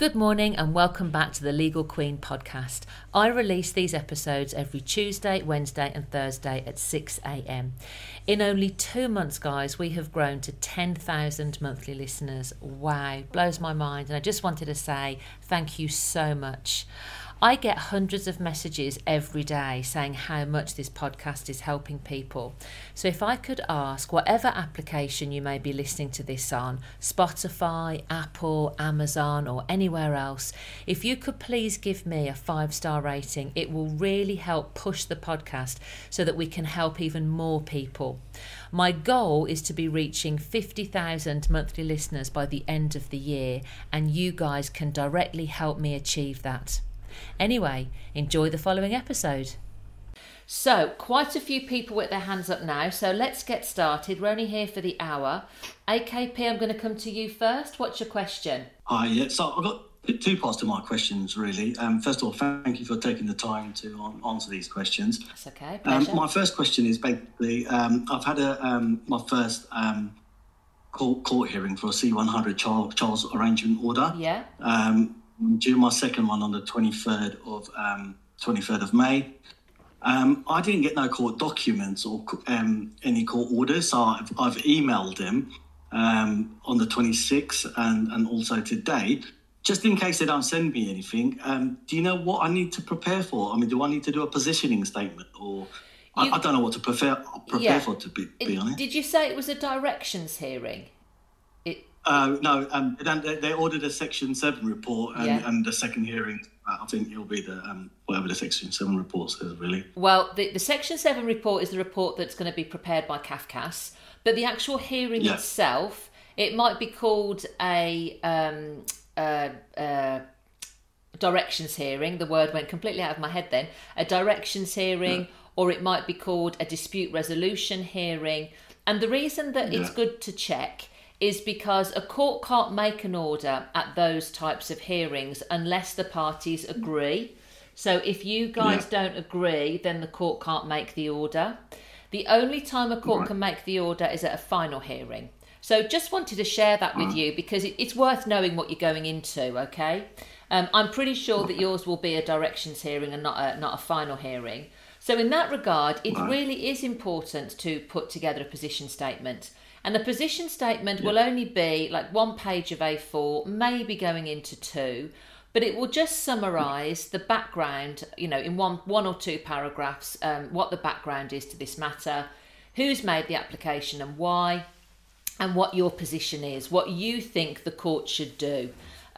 Good morning and welcome back to the Legal Queen podcast. I release these episodes every Tuesday, Wednesday, and Thursday at 6 a.m. In only two months, guys, we have grown to 10,000 monthly listeners. Wow, blows my mind. And I just wanted to say thank you so much. I get hundreds of messages every day saying how much this podcast is helping people. So, if I could ask, whatever application you may be listening to this on Spotify, Apple, Amazon, or anywhere else if you could please give me a five star rating, it will really help push the podcast so that we can help even more people. My goal is to be reaching 50,000 monthly listeners by the end of the year, and you guys can directly help me achieve that. Anyway, enjoy the following episode. So, quite a few people with their hands up now, so let's get started. We're only here for the hour. AKP, I'm going to come to you first. What's your question? Hi, yeah, so I've got two parts to my questions, really. Um, first of all, thank you for taking the time to answer these questions. That's okay. Um, my first question is basically um, I've had a, um, my first um, court, court hearing for a C100 child, child's arrangement order. Yeah. Um, due my second one on the 23rd of um, 23rd of May. Um, I didn't get no court documents or um, any court orders, so I've, I've emailed them um, on the 26th and, and also today, just in case they don't send me anything. Um, do you know what I need to prepare for? I mean, do I need to do a positioning statement or? You, I, I, don't know what to prepare prepare yeah. for. To be, be honest, did you say it was a directions hearing? Uh, no, um, they ordered a Section 7 report, and, yeah. and the second hearing, uh, I think it'll be the um, whatever the Section 7 report says, really. Well, the, the Section 7 report is the report that's going to be prepared by CAFCASS, but the actual hearing yeah. itself, it might be called a. Um, uh, uh, directions hearing. The word went completely out of my head then. A directions hearing, yeah. or it might be called a dispute resolution hearing. And the reason that it's good to check is because a court can't make an order at those types of hearings unless the parties agree. So if you guys yeah. don't agree, then the court can't make the order. The only time a court right. can make the order is at a final hearing. So just wanted to share that with you because it's worth knowing what you're going into, okay? Um, I'm pretty sure that yours will be a directions hearing and not a, not a final hearing. So in that regard, it really is important to put together a position statement. And the position statement yeah. will only be like one page of A4, maybe going into two, but it will just summarise the background, you know, in one one or two paragraphs, um, what the background is to this matter, who's made the application and why, and what your position is, what you think the court should do.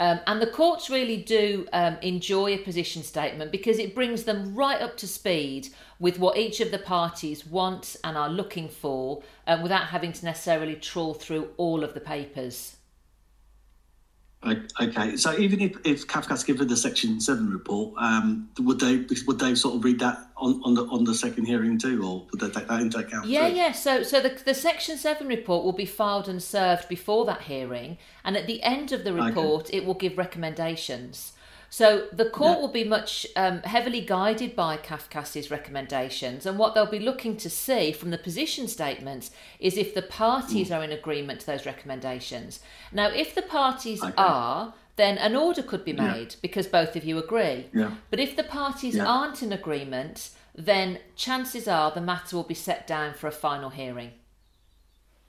Um, and the courts really do um, enjoy a position statement because it brings them right up to speed with what each of the parties wants and are looking for um, without having to necessarily trawl through all of the papers. Okay, so even if, if CAFCASS given the Section Seven report, um, would they would they sort of read that on, on the on the second hearing too, or would they take that into account? Yeah, too? yeah. So so the the Section Seven report will be filed and served before that hearing, and at the end of the report, okay. it will give recommendations. So the court yeah. will be much um, heavily guided by CAFCASS's recommendations, and what they'll be looking to see from the position statements is if the parties mm. are in agreement to those recommendations. Now, if the parties okay. are, then an order could be made yeah. because both of you agree. Yeah. But if the parties yeah. aren't in agreement, then chances are the matter will be set down for a final hearing.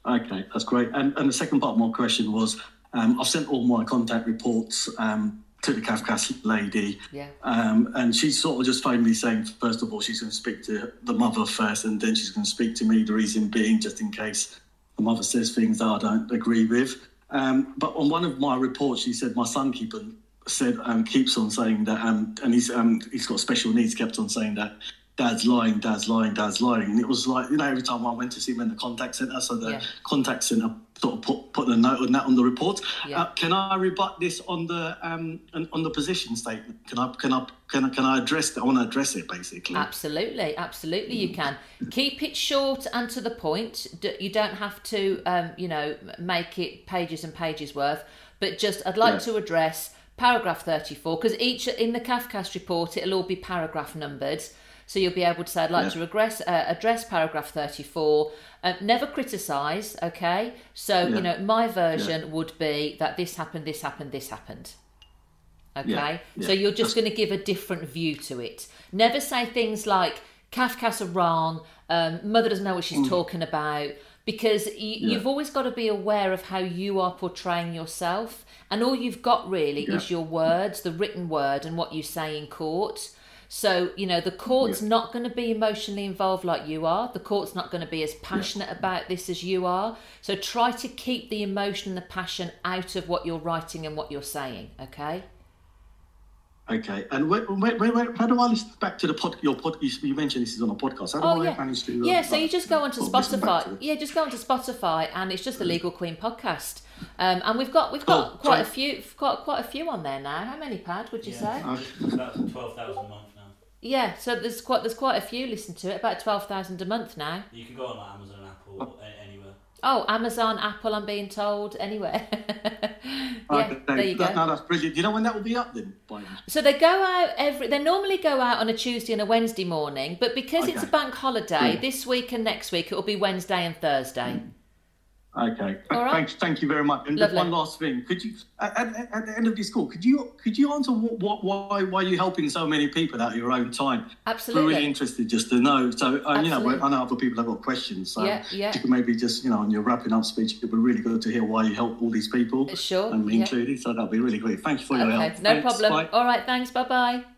Okay, that's great. And, and the second part of my question was um, I've sent all my contact reports um, to the CAFCASS lady. Yeah. Um, and she's sort of just finally saying, first of all, she's going to speak to the mother first, and then she's going to speak to me. The reason being, just in case the mother says things that I don't agree with. Um, but on one of my reports, she said my son keep on, said um, keeps on saying that, um, and he's um, he's got special needs. Kept on saying that dad's lying, dad's lying, dad's lying. And it was like, you know, every time I went to see him in the contact centre, so the yeah. contact centre sort of put, put a note on that on the report. Yeah. Uh, can I rebut this on the um, on the position statement? Can I can I can I, can I address that? I want to address it basically. Absolutely, absolutely, you can keep it short and to the point. You don't have to, um, you know, make it pages and pages worth. But just, I'd like yeah. to address paragraph 34 because each in the CAFCASS report it'll all be paragraph numbered so you'll be able to say, I'd like yeah. to regress, uh, address paragraph 34. Uh, never criticise, okay? So, yeah. you know, my version would be that this happened, this happened, this happened. Okay, so you're just going to give a different view to it. Never say things like "CAFCASS are wrong," um, "Mother doesn't know what Mm. she's talking about," because y- you've always got to be aware of how you are portraying yourself, and all you've got really Yeah. is your words, the written word, and what you say in court. So, you know, the court's Yeah. not going to be emotionally involved like you are. The court's not going to be as passionate about this as you are. So try to keep the emotion and the passion out of what you're writing and what you're saying, okay? Okay, and where, where, where, where, how do I listen back to the pod? Your pod, you, you mentioned this is on a podcast. How do Oh I yeah, manage to? uh, yeah. So you just go onto well, to Spotify. it? Yeah, just go onto Spotify, and it's just the Legal Queen podcast. Um, and we've got we've got Cool. quite a few got quite a few on there now. How many, Pad? Would you say? Okay. About 12,000 a month now. Yeah. So there's quite there's quite a few listen to it. About twelve thousand a month now. You can go on like Amazon, Apple, a- anywhere. Oh, Amazon, Apple. I'm being told anywhere. yeah, Okay, there you go. that- No, that's brilliant. Do you know when that will be up then? So they go out every. They normally go out on a Tuesday and a Wednesday morning, but because it's a bank holiday, Yeah. this week and next week it will be Wednesday and Thursday. Hmm. Okay. All right. Thank, thank you very much. And just one last thing, could you, at, at, at the end of this call, could you could you answer what, what why why you're helping so many people out of your own time? Absolutely. We're really interested just to know. So uh, you know, I know other people have got questions. So Yeah, yeah. you could maybe just you know, on your wrapping up speech, it'd be really good to hear why you help all these people. Sure, And me yeah. included. So that'd be really great. Thank you for your Okay, help. no Thanks, problem. bye. All right, thanks. Bye bye.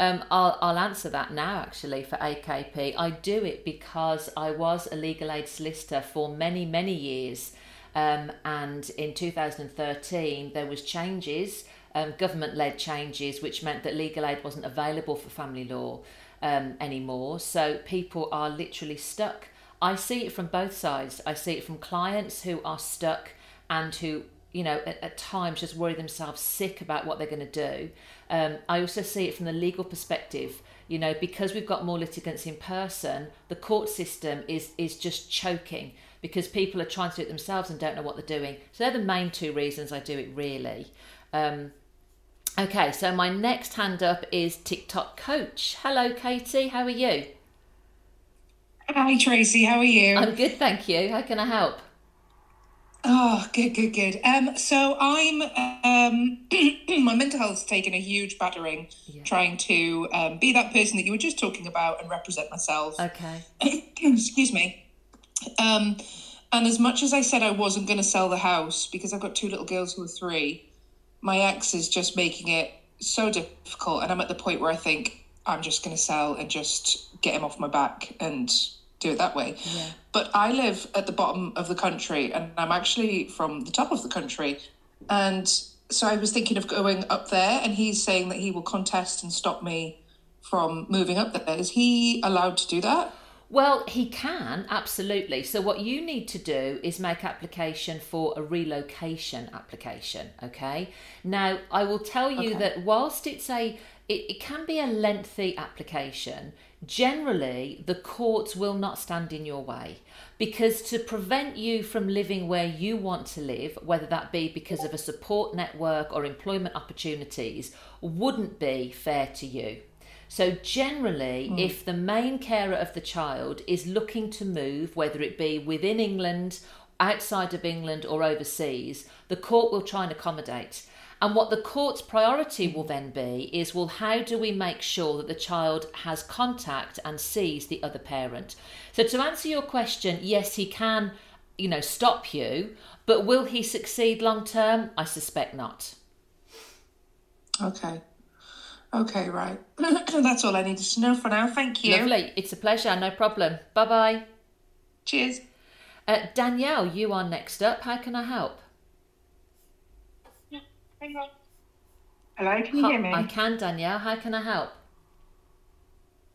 Um, I'll, I'll answer that now actually for AKP. I do it because I was a legal aid solicitor for many, many years. Um, and in 2013, there was changes, um, government-led changes, which meant that legal aid wasn't available for family law um, anymore. So people are literally stuck. I see it from both sides. I see it from clients who are stuck and who you know, at, at times just worry themselves sick about what they're going to do. Um, I also see it from the legal perspective. You know, because we've got more litigants in person, the court system is is just choking because people are trying to do it themselves and don't know what they're doing. So they're the main two reasons I do it. Really. Um, okay, so my next hand up is TikTok coach. Hello, Katie. How are you? Hi Tracy, how are you? I'm good, thank you. How can I help? Oh, good, good, good. Um, so I'm um, my mental health's taken a huge battering, Yeah. trying to um, be that person that you were just talking about and represent myself. Okay. Excuse me. Um, and as much as I said I wasn't going to sell the house because I've got two little girls who are three, my ex is just making it so difficult, and I'm at the point where I think I'm just going to sell and just get him off my back and do it that way. Yeah. But I live at the bottom of the country, and I'm actually from the top of the country, and so I was thinking of going up there, and he's saying that he will contest and stop me from moving up there. Is he allowed to do that? Well, he can, absolutely. So, what you need to do is make application for a relocation application, okay? Now, I will tell you Okay. that whilst it's a it, it can be a lengthy application, generally the courts will not stand in your way because to prevent you from living where you want to live, whether that be because of a support network or employment opportunities, wouldn't be fair to you. So, generally, hmm. if the main carer of the child is looking to move, whether it be within England, outside of England, or overseas, the court will try and accommodate. And what the court's priority will then be is well, how do we make sure that the child has contact and sees the other parent? So, to answer your question, yes, he can, you know, stop you, but will he succeed long term? I suspect not. Okay. Okay, right. That's all I needed to know for now. Thank you. Lovely. It's a pleasure. No problem. Bye bye. Cheers. Uh, Danielle, you are next up. How can I help? Hello, can you hear me? I can, Danielle. How can I help?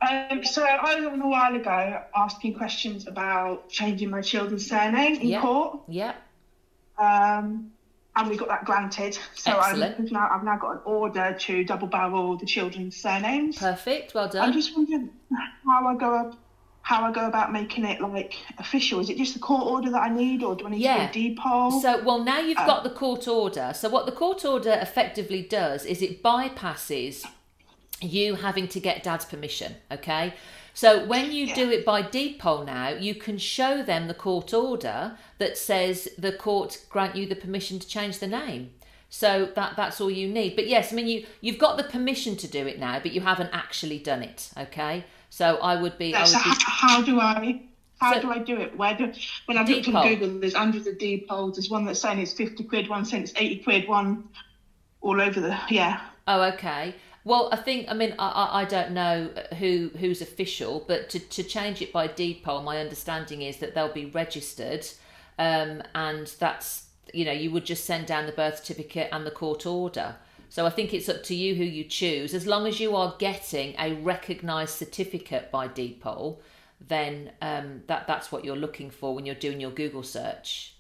Um, so I was on a while ago asking questions about changing my children's surname in Yeah. court, Yeah. um, and we got that granted. So we've now, I've now got an order to double barrel the children's surnames. Perfect. Well done. I'm just wondering how I go up, how I go about making it like official. Is it just the court order that I need, or do I need Yeah. to do a deed poll? So, well, now you've Uh, got the court order. So, what the court order effectively does is it bypasses you having to get dad's permission. Okay. So, when you do it by deed poll now, you can show them the court order that says the court grant you the permission to change the name. So that that's all you need. But yes, I mean you you've got the permission to do it now, but you haven't actually done it. Okay, so I would be. I So be how, how do I? How So- do I do it? Where do when I've looked on. Google, there's hundreds of deed polls. There's one that's saying it's fifty quid, one it's eighty quid, one all over the yeah. Oh, okay. Well, I think I mean I, I, I don't know who who's official, but to, to change it by deed poll, my understanding is that they'll be registered, um, and that's you know you would just send down the birth certificate and the court order. So I think it's up to you who you choose. As long as you are getting a recognised certificate by deed poll, then um, that that's what you're looking for when you're doing your Google search.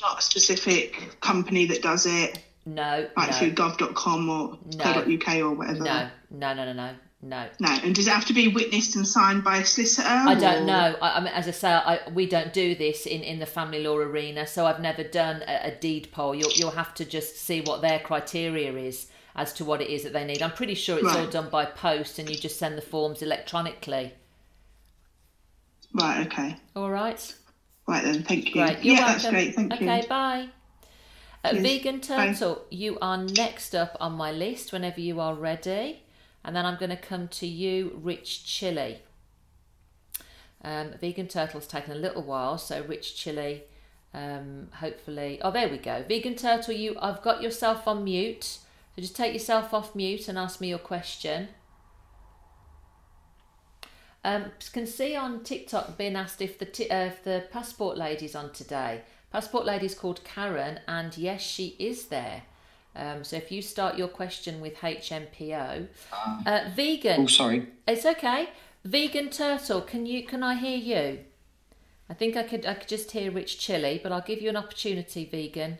Not a specific company that does it, No, like no, through gov.com or No. co.uk or whatever. no, no, no, no, no, no. No. And does it have to be witnessed and signed by a solicitor? I don't or- know. I, I mean, as I say, I, we don't do this in, in the family law arena, so I've never done a, a deed poll. You'll you'll have to just see what their criteria is as to what it is that they need. I'm pretty sure it's all done by post, and you just send the forms electronically. Right. Okay. All right. Right then. Thank you. Great. You're yeah, welcome. that's great. Thank okay. you. Okay, bye. Uh, Cheers. Vegan Bye. Turtle, you are next up on my list whenever you are ready. And then I'm going to come to you, Rich Chili. Um, Vegan Turtle's taken a little while, so Rich Chili, um, hopefully. Oh, there we go. Vegan Turtle, you. I've got yourself on mute. So just take yourself off mute and ask me your question. Um, can see on TikTok being asked if the t- uh, if the passport lady's on today. Passport lady's called Karen, and yes, she is there. Um, so if you start your question with HMPO, uh, vegan. Oh, sorry. It's okay. Vegan turtle, can you can I hear you? I think I could I could just hear Rich Chili, but I'll give you an opportunity, vegan.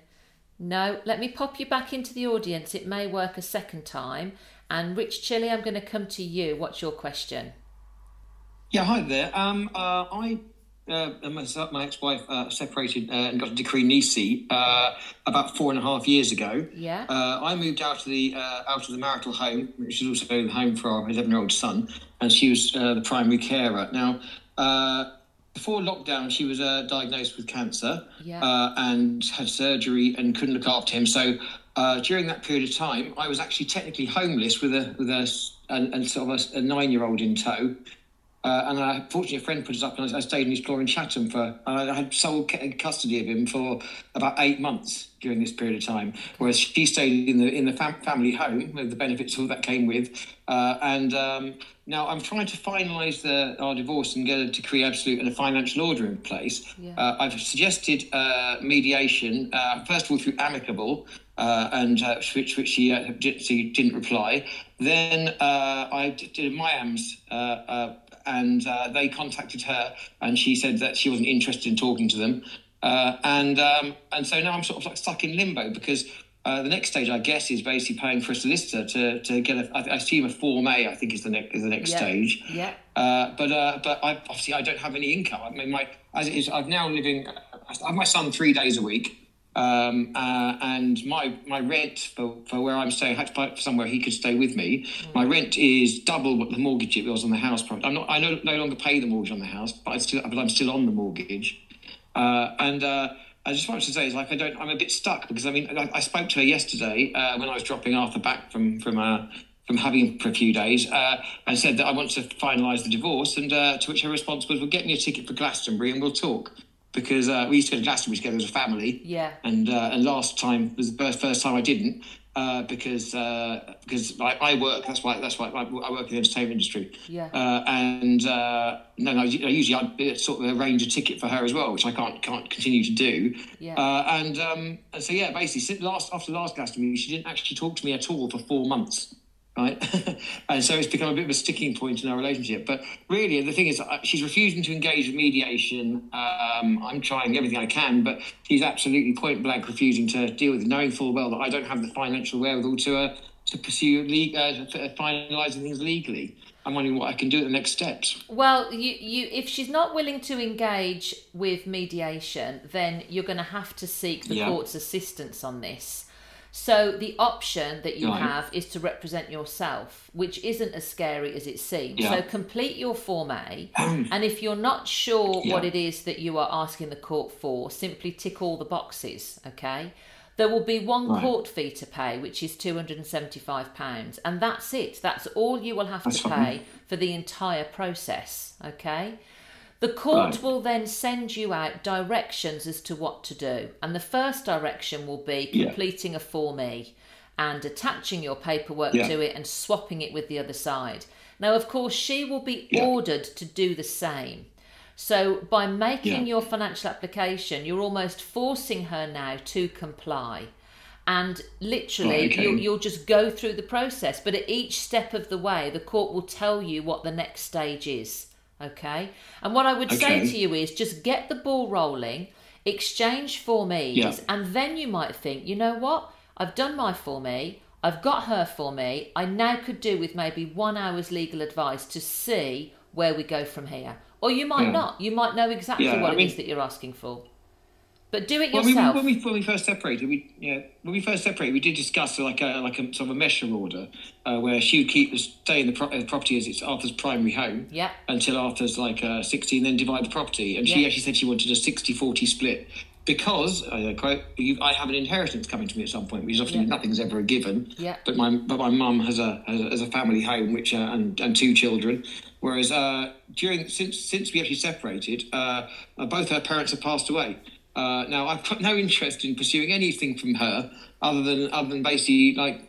No, let me pop you back into the audience. It may work a second time. And Rich Chili, I'm going to come to you. What's your question? Yeah, hi there. Um, uh, I uh, myself, my ex-wife uh, separated uh, and got a decree nisi uh, about four and a half years ago. Yeah. Uh, I moved out of the uh, out of the marital home, which is also the home for our eleven-year-old son, and she was uh, the primary carer. Now, uh, before lockdown, she was uh, diagnosed with cancer Yeah. uh, and had surgery and couldn't look after him. So. Uh, during that period of time, I was actually technically homeless with a with a, and and sort of a, a nine-year-old in tow. Uh, and I, fortunately, a friend put us up, and I, I stayed in his floor in Chatham for. I had sole custody of him for about eight months during this period of time, whereas she stayed in the in the fam- family home with the benefits all that came with. Uh, and um, now I'm trying to finalise the, our divorce and get a decree absolute and a financial order in place. Yeah. Uh, I've suggested uh, mediation, uh, first of all through amicable, uh, and uh, which which she, uh, did, she didn't reply. Then uh, I did a MIAMS, uh, uh, and uh, they contacted her, and she said that she wasn't interested in talking to them. Uh, and um, and so now I'm sort of like stuck in limbo because. Uh, the next stage, I guess, is basically paying for a solicitor to, to get a. I, I assume a form A. I think is the next is the next Yeah. stage. Yeah. Uh, but uh, but I, obviously I don't have any income. I mean, my as it is, I'm now living. I have my son three days a week, um, uh, and my my rent for, for where I'm staying. I had to find somewhere he could stay with me. My rent is double what the mortgage it was on the house. I'm not. I no, no longer pay the mortgage on the house, but I still but I'm still on the mortgage. Uh, and uh, I just wanted to say, is like I don't. I'm a bit stuck because I mean I, I spoke to her yesterday uh, when I was dropping Arthur back from from uh, from having him for a few days uh, and said that I want to finalise the divorce. And uh, to which her response was, "Well, get me a ticket for Glastonbury and we'll talk." Because uh, we used to go to Glastonbury together as a family. Yeah. And uh, and last time was the first, first time I didn't uh, because uh, because I, I work. That's why that's why I, I work in the entertainment industry. Yeah. Uh, and uh, no, no, usually I sort of arrange a ticket for her as well, which I can't can't continue to do. Yeah. Uh, and um, and so yeah, basically, since last after last Glastonbury, she didn't actually talk to me at all for four months. Right, and so it's become a bit of a sticking point in our relationship. But really, the thing is, uh, she's refusing to engage with mediation. Um, I'm trying everything I can, but she's absolutely point blank refusing to deal with it, knowing full well that I don't have the financial wherewithal to uh, to pursue le- uh, finalising things legally. I'm wondering what I can do at the next steps. Well, you, you if she's not willing to engage with mediation, then you're going to have to seek the Yeah. court's assistance on this. So the option that you Right. have is to represent yourself, which isn't as scary as it seems. Yeah. So complete your Form A, and if you're not sure what it is that you are asking the court for, simply tick all the boxes, okay? There will be one Right. court fee to pay, which is £275, and that's it. That's all you will have That's to fine. pay for the entire process, okay? The court Right. will then send you out directions as to what to do. And the first direction will be Yeah. completing a Form E and attaching your paperwork Yeah. to it and swapping it with the other side. Now, of course, she will be Yeah. ordered to do the same. So, by making Yeah. your financial application, you're almost forcing her now to comply. And literally, okay. you'll, you'll just go through the process. But at each step of the way, the court will tell you what the next stage is. Okay? And what I would say to you is just get the ball rolling, exchange for me, Yeah. and then you might think, you know what? I've done my for me. I've got her for me. I now could do with maybe one hour's legal advice to see where we go from here. Or you might Yeah. not. You might know exactly Yeah, what I it mean- is that you're asking for. But do it Well, we, yourself. when we when we first separated, we yeah when we first separated, we did discuss like a like a sort of a Mesher order uh, where she would keep the stay in the pro- uh, property as it's Arthur's primary home Yeah. until Arthur's like uh, sixteen, then divide the property. And she Yeah. actually said she wanted a 60-40 split because uh, quote you, I have an inheritance coming to me at some point, which obviously Yeah. nothing's ever a given. Yeah. But my but my mum has a has a, family home which uh, and and two children. Whereas uh, during since since we actually separated, uh, both her parents have passed away. Uh, now I've got no interest in pursuing anything from her other than other than basically like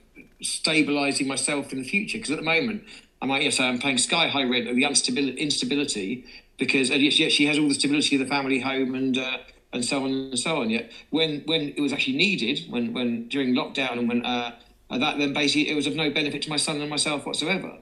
stabilising myself in the future. Because at the moment, I might yes I'm paying sky high rent of the instability instability because and yet yet she has all the stability of the family home and. Uh, and so on and so on. Yet when when it was actually needed, when when during lockdown and when uh, that then basically it was of no benefit to my son and myself whatsoever.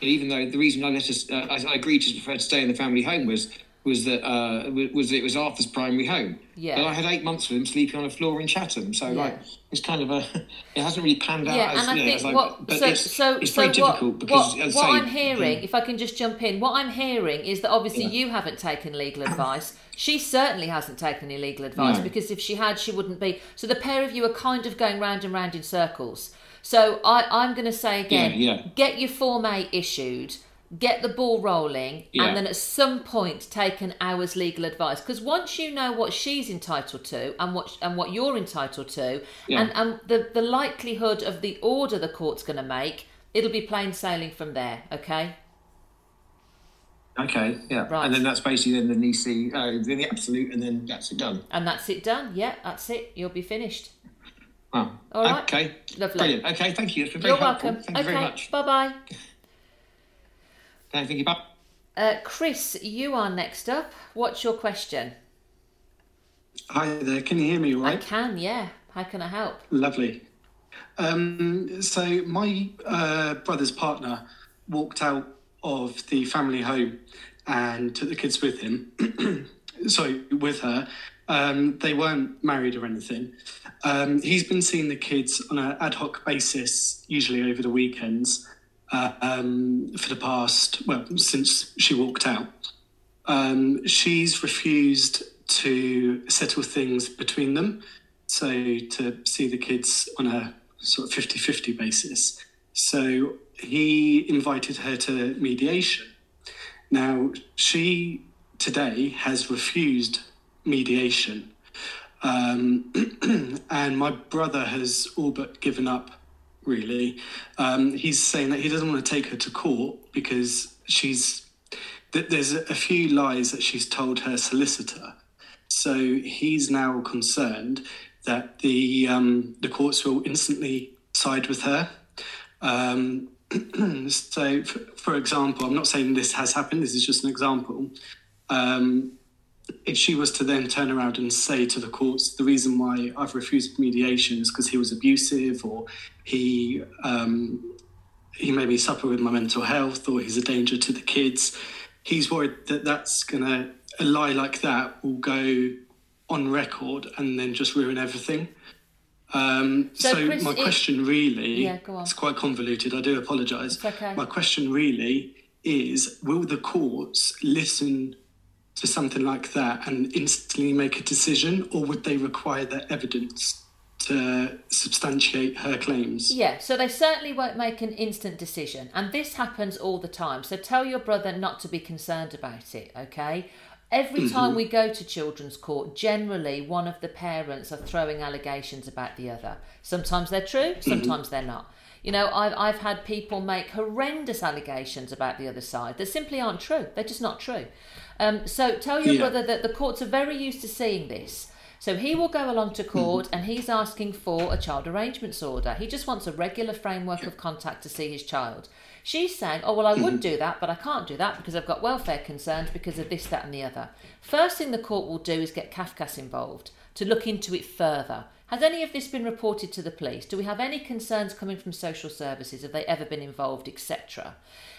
And even though the reason I let us, uh, I, I agreed to to stay in the family home was was that uh, was was it was Arthur's primary home. Yeah. But I had eight months with him sleeping on a floor in Chatham, so like it's kind of a it hasn't really panned out. Yeah, as, and I you know, think what but so it's, so it's so very what, difficult because what, what say, I'm hearing, if I can just jump in, what I'm hearing is that obviously Yeah. you haven't taken legal advice. She certainly hasn't taken any legal advice No. because if she had, she wouldn't be. So the pair of you are kind of going round and round in circles. So I, I'm going to say again, Yeah, yeah. get your Form A issued, get the ball rolling, Yeah. and then at some point take an hour's legal advice. Because once you know what she's entitled to and what and what you're entitled to, Yeah. and, and the, the likelihood of the order the court's going to make, it'll be plain sailing from there, okay? okay, yeah, Right. and then that's basically then the NEC, uh, then the absolute, and then that's it done. And that's it done. Yeah, that's it. You'll be finished. Oh, All right. Okay, Lovely. brilliant. Okay, thank you. It's been very You're helpful. welcome. Thank you very much. bye bye. Thank you. Bye. Uh, Chris, you are next up. What's your question? Hi there, can you hear me all I right? can, yeah. How can I help? Lovely. Um, so my uh, brother's partner walked out of the family home and took the kids with him. Sorry, with her. Um, they weren't married or anything. Um, he's been seeing the kids on an ad hoc basis, usually over the weekends, um, for the past well since she walked out. Um, she's refused to settle things between them, so to see the kids on a sort of 50 50 basis. So he invited her to mediation. Now, she today has refused mediation. Um, and my brother has all but given up, really. Um, he's saying that he doesn't want to take her to court because she's there's a few lies that she's told her solicitor. So he's now concerned that the um, the courts will instantly side with her. Um, so, for, for example, I'm not saying this has happened. This is just an example. Um, if she was to then turn around and say to the courts, the reason why I've refused mediation is because he was abusive, or he um, he made me suffer with my mental health, or he's a danger to the kids. He's worried that that's gonna a lie like that will go on record and then just ruin everything. Um, So, so Chris, my question really, Yeah, it's quite convoluted. I do apologise. Okay. My question really is: Will the courts listen to something like that and instantly make a decision, or would they require that evidence to substantiate her claims? Yeah, so they certainly won't make an instant decision. And this happens all the time. So tell your brother not to be concerned about it, okay? Every mm-hmm. time we go to children's court, generally one of the parents are throwing allegations about the other. Sometimes they're true, mm-hmm. sometimes they're not. You know, I've, I've had people make horrendous allegations about the other side that simply aren't true. They're just not true. Um, so tell your Yeah. brother that the courts are very used to seeing this. So he will go along to court and he's asking for a child arrangements order. He just wants a regular framework of contact to see his child. She's saying, Oh, well, I would do that, but I can't do that because I've got welfare concerns because of this, that, and the other. First thing the court will do is get CAFCASS involved to look into it further. Has any of this been reported to the police? Do we have any concerns coming from social services? Have they ever been involved, etc.?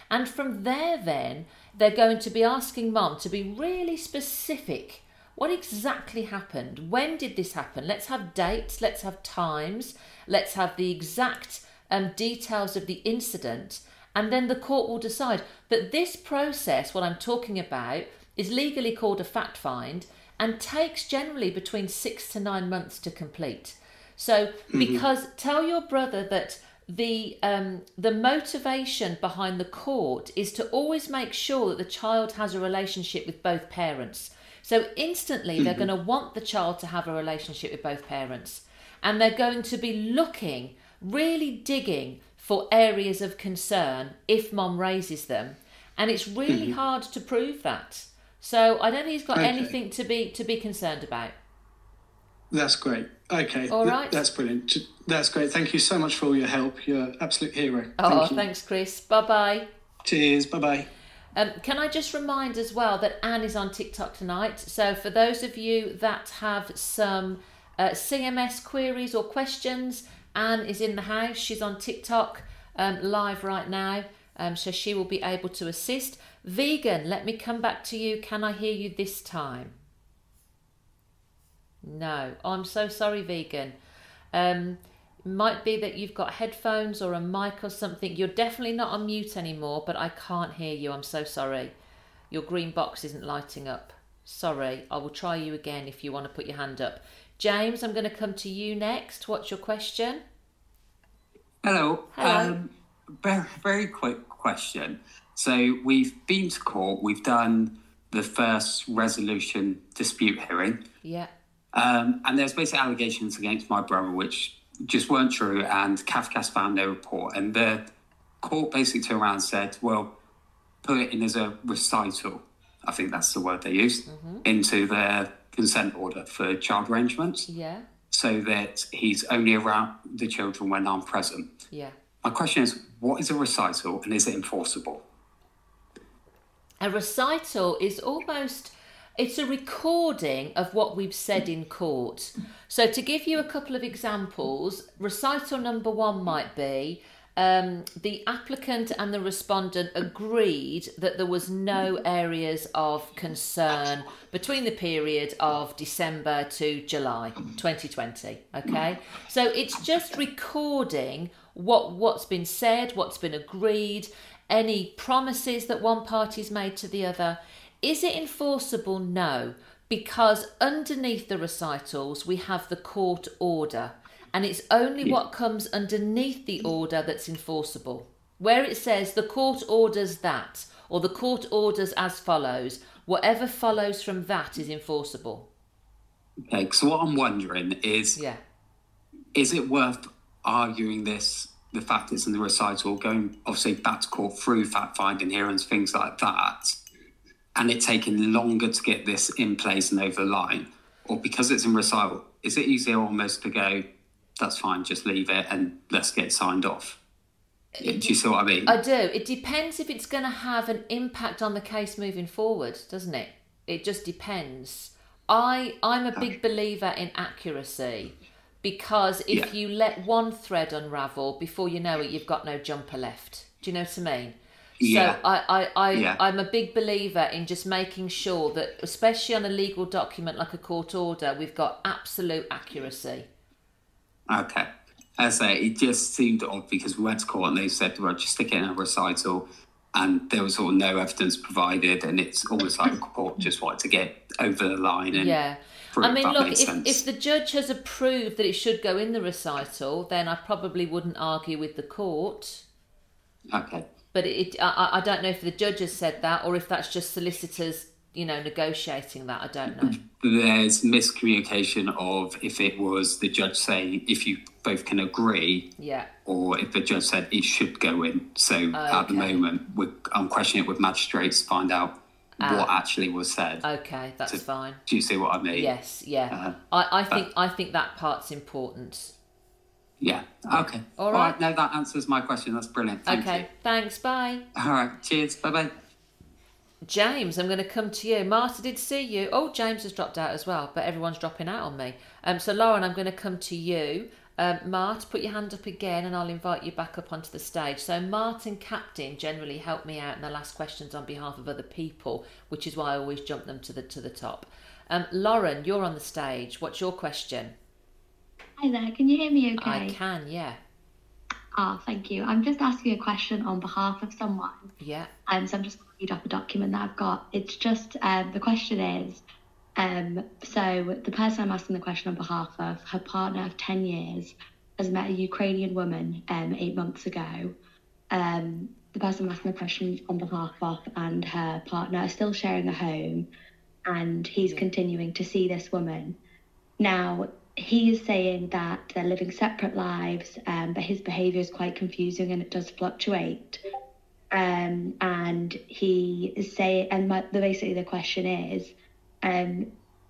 And from there, then, they're going to be asking mum to be really specific. What exactly happened? When did this happen? Let's have dates, let's have times, let's have the exact um, details of the incident, and then the court will decide. But this process, what I'm talking about, is legally called a fact find and takes generally between six to nine months to complete. So, mm-hmm. because tell your brother that the um, the motivation behind the court is to always make sure that the child has a relationship with both parents. So instantly they're mm-hmm. going to want the child to have a relationship with both parents, and they're going to be looking, really digging for areas of concern if mom raises them, and it's really mm-hmm. hard to prove that. So I don't think he's got Okay. anything to be to be concerned about. That's great. Okay. All right. That's brilliant. That's great. Thank you so much for all your help. You're an absolute hero. Oh, Thank thanks, Chris. Bye bye. Cheers. Bye bye. Um, can I just remind as well that Anne is on TikTok tonight? So for those of you that have some uh, CMS queries or questions, Anne is in the house. She's on TikTok um, live right now, um, so she will be able to assist. Vegan, let me come back to you. Can I hear you this time? No. Oh, I'm so sorry, vegan. Um, might be that you've got headphones or a mic or something. You're definitely not on mute anymore, but I can't hear you. I'm so sorry. Your green box isn't lighting up. Sorry. I will try you again if you want to put your hand up. James, I'm going to come to you next. What's your question? Hello. Hello. Um, very, very quick question. So we've been to court. We've done the first resolution dispute hearing, Yeah. um, and there's basically allegations against my brother which just weren't true, and CAFCASS found no report, and the court basically turned around and said, "Well, put it in as a recital." I think that's the word they used into their consent order for child arrangements, Yeah. so that he's only around the children when I'm present. Yeah. My question is, what is a recital and is it enforceable? A recital is almost it's a recording of what we've said in court so to give you a couple of examples recital number one might be um, the applicant and the respondent agreed that there was no areas of concern between the period of December to July 2020. Okay, so it's just recording what what's been said, what's been agreed, any promises that one party's made to the other. Is it enforceable? No, because underneath the recitals we have the court order, and it's only what comes underneath the order that's enforceable. Where it says the court orders that, or the court orders as follows, whatever follows from that is enforceable. Okay, so what I'm wondering is, Yeah. is it worth arguing this, the fact it's in the recital, going obviously back to court through fact finding hearings, things like that, and it taking longer to get this in place and over the line? Or because it's in recital, is it easier almost to go, that's fine, just leave it and let's get signed off? Do you see what I mean? I do. It depends if it's going to have an impact on the case moving forward, doesn't it? It just depends. I I'm a big believer in accuracy because if Yeah. you let one thread unravel, before you know it, you've got no jumper left. Do you know what I mean? Yeah. So I, I, I, Yeah. I'm a big believer in just making sure that, especially on a legal document like a court order, we've got absolute accuracy. Okay. As I say, it just seemed odd because we went to court and they said, well, just stick it in a recital. And there was sort of no evidence provided. And it's almost like the court just wanted to get over the line. And Yeah. I mean, look, if, sense. if the judge has approved that it should go in the recital, then I probably wouldn't argue with the court. Okay. But it, I, I don't know if the judge has said that or if that's just solicitors you know, negotiating that. I don't know. There's miscommunication of if it was the judge saying if you both can agree, Yeah. or if the judge said it should go in. So at the moment, we're, I'm questioning it with magistrates to find out what actually was said. Okay, that's So- fine. Do you see what I mean? Yes, yeah. Uh, I, I think I think that part's important. Yeah. Okay. All right. No, that answers my question. That's brilliant. Thank okay, you. thanks. Bye. All right. Cheers. Bye bye. James, I'm going to come to you. Martha did see you. Oh, James has dropped out as well, but everyone's dropping out on me. Um, so Lauren, I'm going to come to you. Um, Mart, put your hand up again, and I'll invite you back up onto the stage. So Mart and Captain generally help me out in the last questions on behalf of other people, which is why I always jump them to the to the top. Um, Lauren, you're on the stage. What's your question? Hi there, can you hear me okay? I can, yeah, Ah, thank you. I'm just asking a question on behalf of someone. yeah, Um, so I'm just going to read up a document that I've got. It's just, um, the question is, um, so the person I'm asking the question on behalf of, her partner of 10 years, has met a Ukrainian woman um, eight months ago. Um, the person I'm asking the question on behalf of and her partner are still sharing a home, and he's continuing to see this woman. Now, he is saying that they're living separate lives, um, but his behaviour is quite confusing and it does fluctuate. Um, and he is saying, and my, the, basically the question is, um,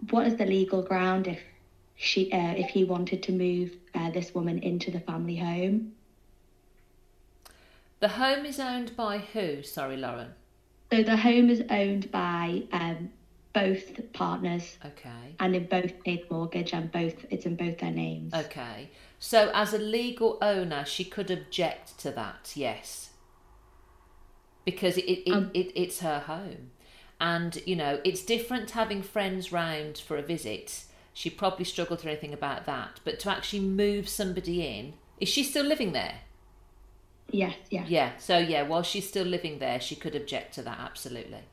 what is the legal ground if she, uh, if he wanted to move uh, this woman into the family home? The home is owned by who? Sorry, Lauren. So the home is owned by um, both partners, Okay. and in both paid mortgage, and both it's in both their names. Okay. So, as a legal owner, she could object to that, yes. Because it, it, Um, it, it's her home. And, you know, it's different having friends round for a visit. She probably struggled through anything about that. But to actually move somebody in, is she still living there? Yes, yeah. Yeah. So, yeah, while she's still living there, she could object to that, absolutely.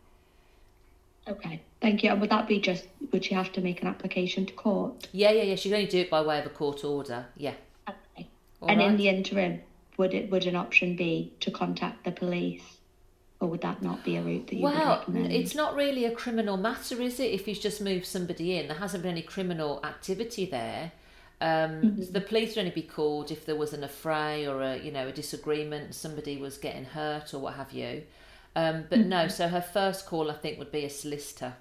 Okay, thank you. And would that be just? Would she have to make an application to court? Yeah, yeah, yeah. She can only do it by way of a court order. Yeah. Okay. All and in the interim, would it would an option be to contact the police, or would that not be a route that you would Well, recommend? it's not really a criminal matter, is it? If he's just moved somebody in, there hasn't been any criminal activity there. Um, so the police would only be called if there was an affray or a you know a disagreement, somebody was getting hurt or what have you. Um, but no, so her first call I think would be a solicitor.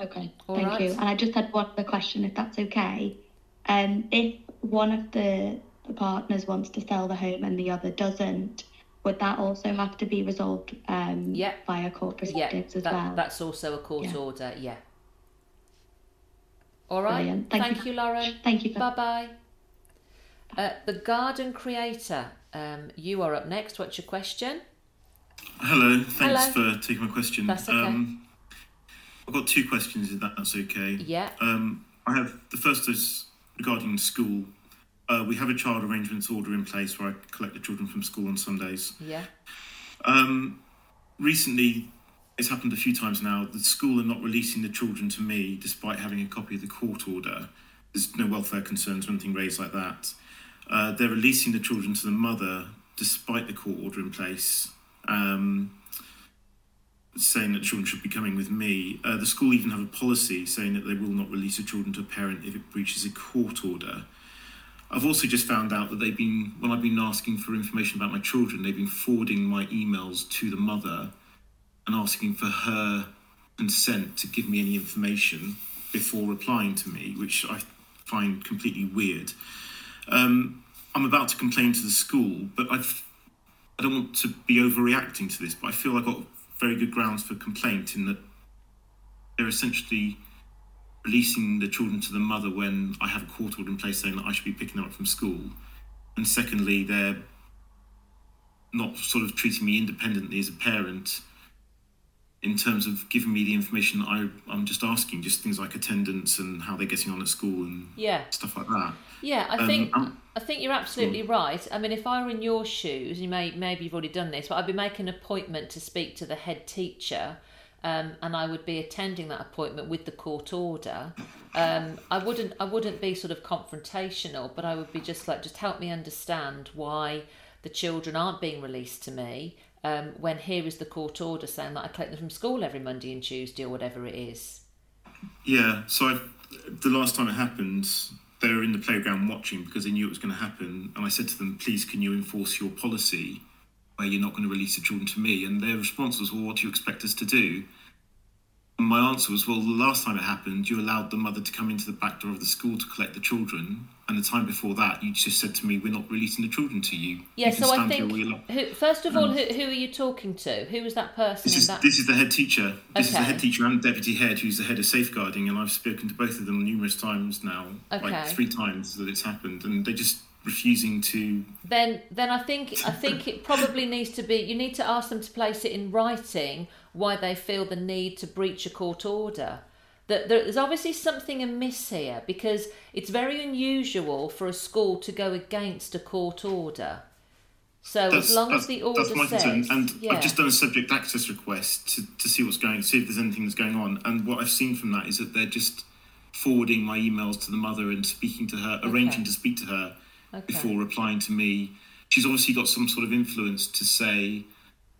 Okay, All thank right. you. And I just had one other question, if that's okay. Um, if one of the, the partners wants to sell the home and the other doesn't, would that also have to be resolved um, Yeah. via court Yeah, proceedings as that, well? that's also a court Yeah. order. Yeah. All right. Brilliant. Thank Thank, you. you, Lauren. Thank you. Bye bye. Uh, the garden creator, um, you are up next. What's your question? Hello, thanks Hello. for taking my question. That's okay. Um, I've got two questions, if that's okay. Yeah. Um, I have the first is regarding school. Uh, we have a child arrangements order in place where I collect the children from school on Sundays. Yeah. Um, recently, it's happened a few times now. The school are not releasing the children to me despite having a copy of the court order. There's no welfare concerns or anything raised like that. Uh, they're releasing the children to the mother despite the court order in place, um, saying that children should be coming with me. Uh, the school even have a policy saying that they will not release the children to a parent if it breaches a court order. I've also just found out that they've been, when I've been asking for information about my children, they've been forwarding my emails to the mother and asking for her consent to give me any information before replying to me, which I find completely weird. Um, I'm about to complain to the school, but I've, I don't want to be overreacting to this, but I feel I've got very good grounds for complaint in that they're essentially releasing the children to the mother when I have a court order in place saying that I should be picking them up from school. And secondly, they're not sort of treating me independently as a parent in terms of giving me the information that I, I'm just asking, just things like attendance and how they're getting on at school and Yeah. stuff like that. Yeah, I Um, think um, I think you're absolutely right. I mean, if I were in your shoes, you may maybe you've already done this, but I'd be making an appointment to speak to the head teacher, um, and I would be attending that appointment with the court order. Um, I wouldn't I wouldn't be sort of confrontational, but I would be just like just help me understand why the children aren't being released to me. um, when here is the court order saying that I collect them from school every Monday and Tuesday or whatever it is. Yeah, so I've, the last time it happened, they were in the playground watching because they knew it was going to happen. And I said to them, please, can you enforce your policy where you're not going to release the children to me? And their response was, well, what do you expect us to do? And my answer was, well, the last time it happened, you allowed the mother to come into the back door of the school to collect the children. And the time before that, you just said to me, we're not releasing the children to you. Yeah, You so I think, all you like." who, first of all, Um, who, who are you talking to? Who was that person This is, that? this is the head teacher. This is the Okay. head teacher and deputy head, who's the head of safeguarding, and I've spoken to both of them numerous times now, Okay. like three times that it's happened, and they're just refusing to. then then I think I think it probably needs to be you need to ask them to place it in writing why they feel the need to breach a court order. That there's obviously something amiss here because it's very unusual for a school to go against a court order. So as long as the order that's my says, concern, and yeah, I've just done a subject access request to, to see what's going, see if there's anything that's going on, and what I've seen from that is that they're just forwarding my emails to the mother and speaking to her, arranging to speak to her Okay. before replying to me. She's obviously got some sort of influence to say,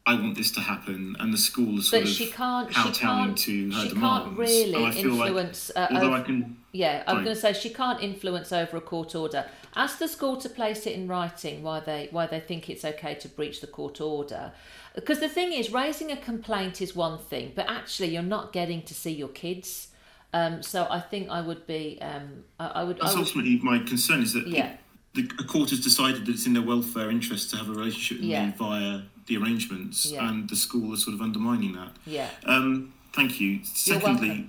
"I want this to happen," and the school is sort but of she can't she can't to her she demands. can't really I feel like, influence. uh, although over- I can, Yeah, I'm going to say she can't influence over a court order. Ask the school to place it in writing why they why they think it's okay to breach the court order. Because the thing is, raising a complaint is one thing, but actually you're not getting to see your kids. Um, so I think I would be um, I, I would. that's I would ultimately my concern is that Yeah. The, court has decided that it's in their welfare interest to have a relationship with Yeah. me via the arrangements, Yeah. and the school is sort of undermining that. yeah. Um, thank you. Secondly,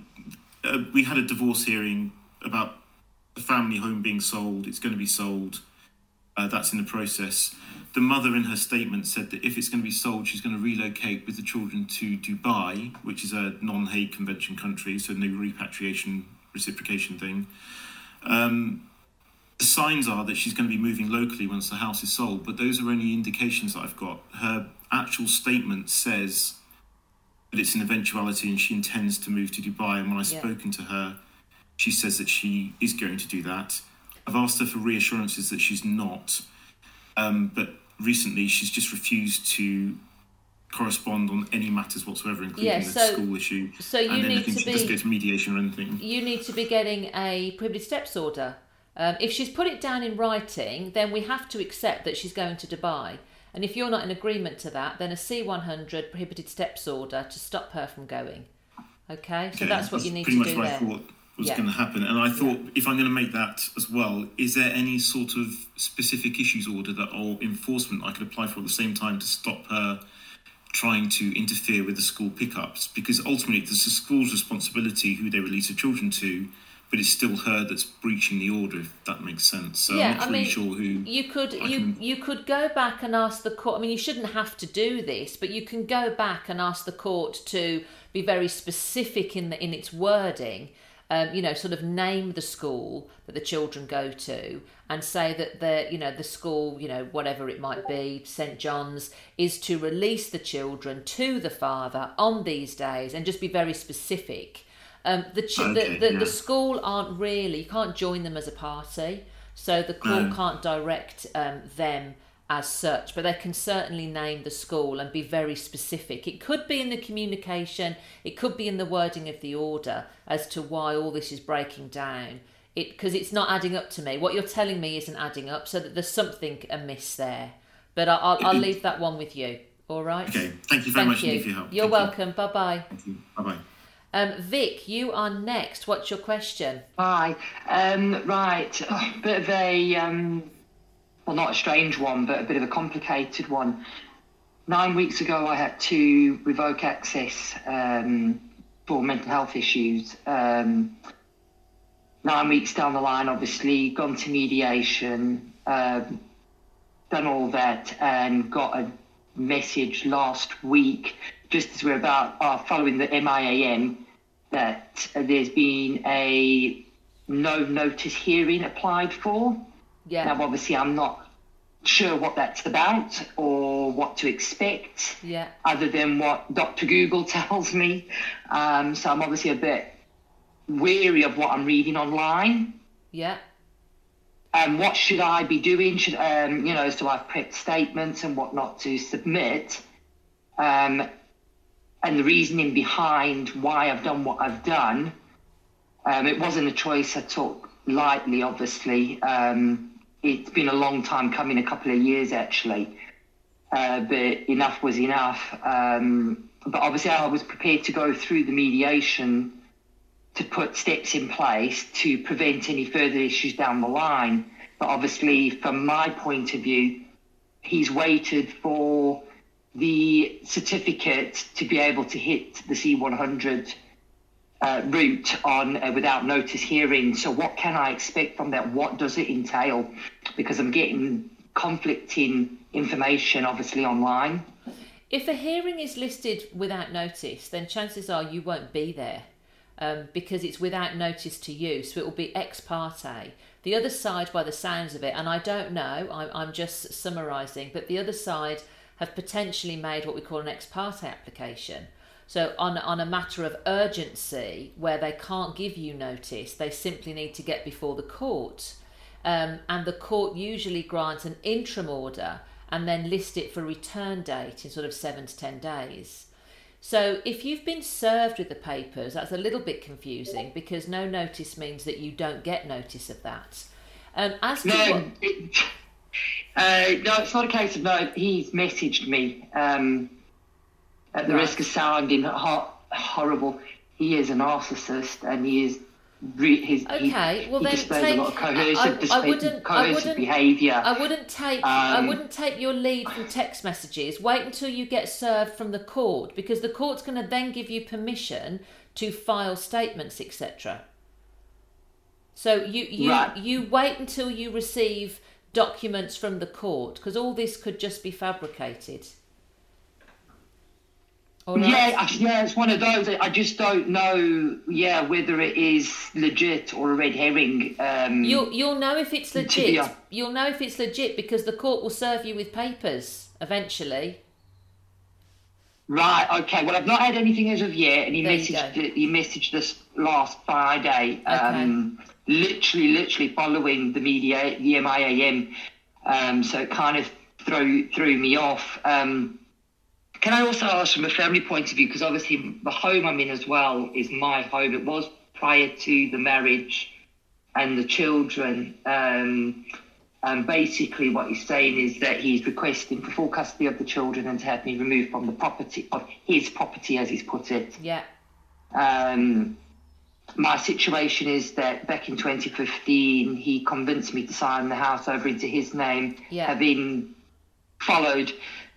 uh, we had a divorce hearing about the family home being sold. It's going to be sold. Uh, that's in the process. The mother, in her statement, said that if it's going to be sold, she's going to relocate with the children to Dubai, which is a non Hague Convention country, so no repatriation reciprocation thing. Um, the signs are that she's going to be moving locally once the house is sold, but those are only indications that I've got. Her actual statement says that it's an eventuality and she intends to move to Dubai. And when I've Yeah. spoken to her, she says that she is going to do that. I've asked her for reassurances that she's not, um, but recently she's just refused to correspond on any matters whatsoever, including Yeah, the school issue. so you and need anything to just be- go to mediation or anything. you need to be getting a prohibited steps order. Um, if she's put it down in writing, then we have to accept that she's going to Dubai. And if you're not in agreement to that, then a C100 prohibited steps order to stop her from going. Okay, so that's what you need pretty to much do what there. I thought was Yeah. going to happen. And I thought if I'm going to make that as well, is there any sort of specific issues order that or enforcement I could apply for at the same time to stop her trying to interfere with the school pickups? Because ultimately, it's the school's responsibility who they release the children to. But it's still her that's breaching the order, if that makes sense. So Yeah, I'm not I really mean, sure who. You could I you can- you could go back and ask the court. I mean, you shouldn't have to do this, but you can go back and ask the court to be very specific in the in its wording. Um, you know, sort of name the school that the children go to, and say that the you know the school, you know whatever it might be, St John's, is to release the children to the father on these days, and just be very specific. Um, the, ch- Okay, the, the, yeah. the school aren't really you can't join them as a party so the court No. can't direct um, them as such but they can certainly name the school and be very specific it could be in the communication it could be in the wording of the order as to why all this is breaking down it because it's not adding up to me what you're telling me isn't adding up so that there's something amiss there but I- I'll, I'll leave that one with you all right Okay, thank you very Thank much you. for your help. You're Thank you. welcome bye bye Bye bye. Um, Vic you are next what's your question Hi. Um, right. Oh, bit of a, um, well, not a strange one, but a bit of a complicated one. Nine weeks ago, I had to revoke access um, for mental health issues. Um, nine weeks down the line, obviously, gone to mediation, um, done all that, and got a message last week, just as we're about uh, following the MIAM, that there's been a no notice hearing applied for. yeah Now, obviously, I'm not sure what that's about or what to expect, yeah other than what Dr. Google tells me. Um, so I'm obviously a bit weary of what I'm reading online. yeah Um, what should I be doing? Should um, you know, so I've prepped statements and what not to submit. Um, and the reasoning behind why I've done what I've done, um, it wasn't a choice I took lightly, obviously. Um, it's been a long time coming, a couple of years actually. Uh, but enough was enough. Um, but obviously, I was prepared to go through the mediation to put steps in place to prevent any further issues down the line. But obviously, from my point of view, he's waited for the certificate to be able to hit the C100 uh, route on uh, without notice hearing. So, what can I expect from that? What does it entail? Because I'm getting conflicting information, obviously, online. If a hearing is listed without notice, then chances are you won't be there um, because it's without notice to you. So it will be ex parte. The other side, by the sounds of it, and I don't know, I'm, I'm just summarising, but the other side have potentially made what we call an ex parte application. So, on, on a matter of urgency, where they can't give you notice, they simply need to get before the court. Um, and the court usually grants an interim order and then list it for return date in sort of seven to ten days. So if you've been served with the papers, that's a little bit confusing because no notice means that you don't get notice of that. Um, as No, what, it, uh, no, it's not a case of no. He's messaged me. Um, at the Right. risk of sounding ho- horrible, he is a narcissist, and he is. Re- his, he- Okay, well he, then displays take. a lot of coercive, I, I display- wouldn't. I wouldn't. behaviour. I wouldn't take. I Um, wouldn't take your lead from text messages. Wait until you get served from the court because the court's going to then give you permission to file statements, etc. So you you Right. you wait until you receive documents from the court because all this could just be fabricated. Right? Yeah, yeah, it's one of those. I just don't know, yeah, whether it is legit or a red herring. Um, You'll you'll know if it's be legit. You'll know if it's legit because the court will serve you with papers eventually. Right. Okay. Well, I've not had anything as of yet, and he There messaged he messaged us last Friday. Um, literally, literally following the media, the MIAM. Um, so it kind of threw threw me off. Um, can I also ask from a family point of view, because obviously the home I'm in as well is my home. It was prior to the marriage and the children. Um, and basically, what he's saying is that he's requesting for full custody of the children and to have me removed from the property of his property, as he's put it. Yeah. Um, my situation is that back in 2015, he convinced me to sign the house over into his name, Yeah. having followed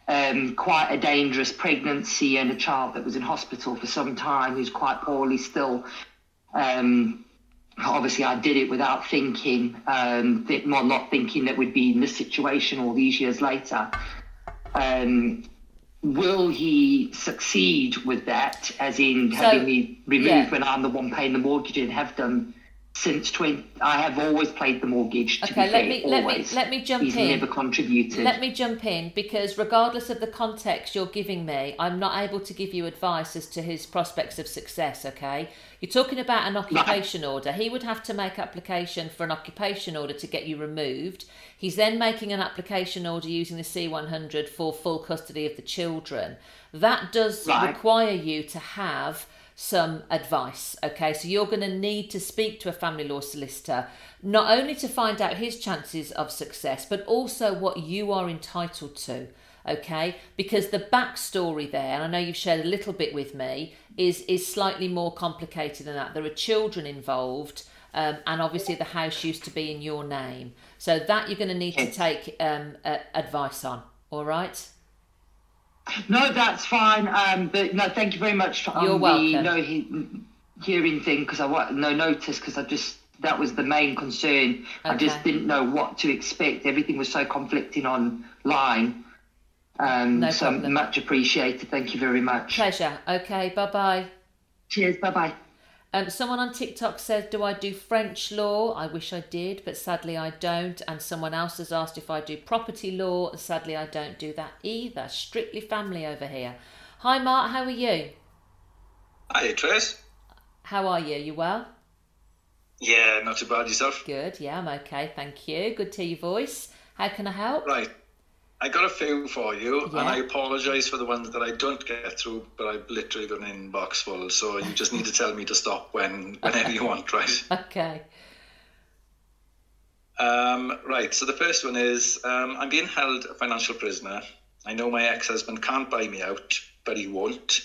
um, quite a dangerous pregnancy and a child that was in hospital for some time who's quite poorly still. Um, obviously, I did it without thinking, um, th- well, not thinking that we'd be in this situation all these years later. Um, will he succeed with that, as in So, having me removed yeah. when I'm the one paying the mortgage and have done since 20? I have always played the mortgage. To Okay, let fair, me let me let me jump He's in. never contributed. Let me jump in because regardless of the context you're giving me, I'm not able to give you advice as to his prospects of success, okay? You're talking about an occupation order. He would have to make application for an occupation order to get you removed. He's then making an application order using the C100 for full custody of the children. That does Right. require you to have some advice. Okay, so you're going to need to speak to a family law solicitor, not only to find out his chances of success, but also what you are entitled to. Okay, because the backstory there, and I know you've shared a little bit with me, is is slightly more complicated than that. There are children involved, um, and obviously the house used to be in your name, so that you're going to need to take um, uh, advice on. All right. No, that's fine. Um, but no, thank you very much for You're um, welcome. the no he, hearing thing because I no notice because I just that was the main concern. I just didn't know what to expect. Everything was so conflicting online. Um, No so problem. much appreciated. Thank you very much. Pleasure. Okay. Bye bye. Cheers. Bye bye. Um, someone on TikTok said, Do I do French law? I wish I did, but sadly I don't. And someone else has asked if I do property law. Sadly, I don't do that either. Strictly family over here. Hi, Mark. How are you? Hi, Trace. How are you? You well? Yeah, not too bad yourself. Good. Yeah, I'm okay. Thank you. Good to hear your voice. How can I help? Right. I got a few for you, Yeah. and I apologise for the ones that I don't get through, but I've literally got an inbox full, so you just need to tell me to stop when whenever you want, right? Okay. Um, right, so the first one is um, I'm being held a financial prisoner. I know my ex husband can't buy me out, but he won't.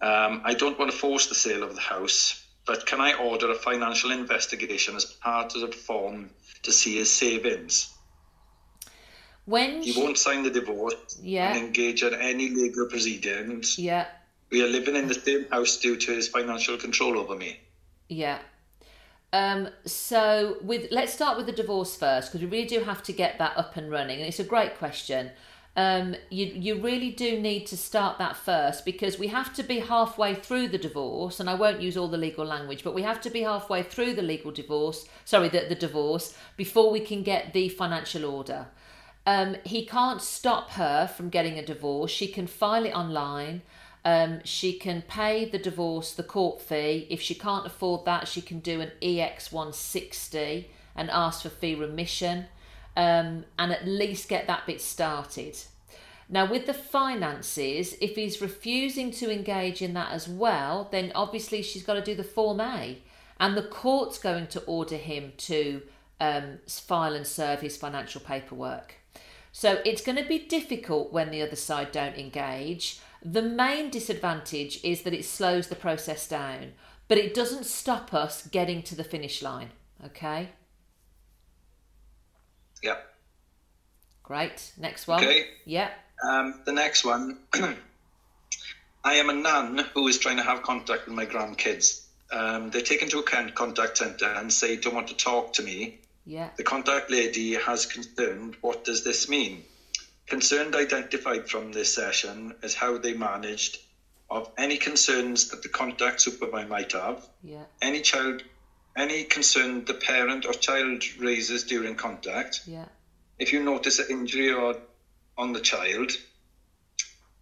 Um, I don't want to force the sale of the house, but can I order a financial investigation as part of the form to see his savings? When He she- won't sign the divorce Yeah. and engage in any legal proceedings. Yeah. We are living in the same house due to his financial control over me. Yeah. Um, so with let's start with the divorce first because we really do have to get that up and running, and it's a great question. Um, you you really do need to start that first because we have to be halfway through the divorce, and I won't use all the legal language, but we have to be halfway through the legal divorce. Sorry, the the divorce before we can get the financial order. Um, he can't stop her from getting a divorce. She can file it online. Um, she can pay the divorce, the court fee. If she can't afford that, she can do an EX 160 and ask for fee remission um, and at least get that bit started. Now, with the finances, if he's refusing to engage in that as well, then obviously she's got to do the Form A, and the court's going to order him to um, file and serve his financial paperwork. So it's going to be difficult when the other side don't engage. The main disadvantage is that it slows the process down, but it doesn't stop us getting to the finish line. Okay, Yep. great. Next one. Okay. Yeah. Um, the next one. I am a nun who is trying to have contact with my grandkids. Um, they take into account contact centre and say don't want to talk to me. Yeah. The contact lady has concerned. What does this mean? Concerned identified from this session is how they managed of any concerns that the contact supervisor might have, Yeah. any child, any concern the parent or child raises during contact, Yeah. if you notice an injury or on the child,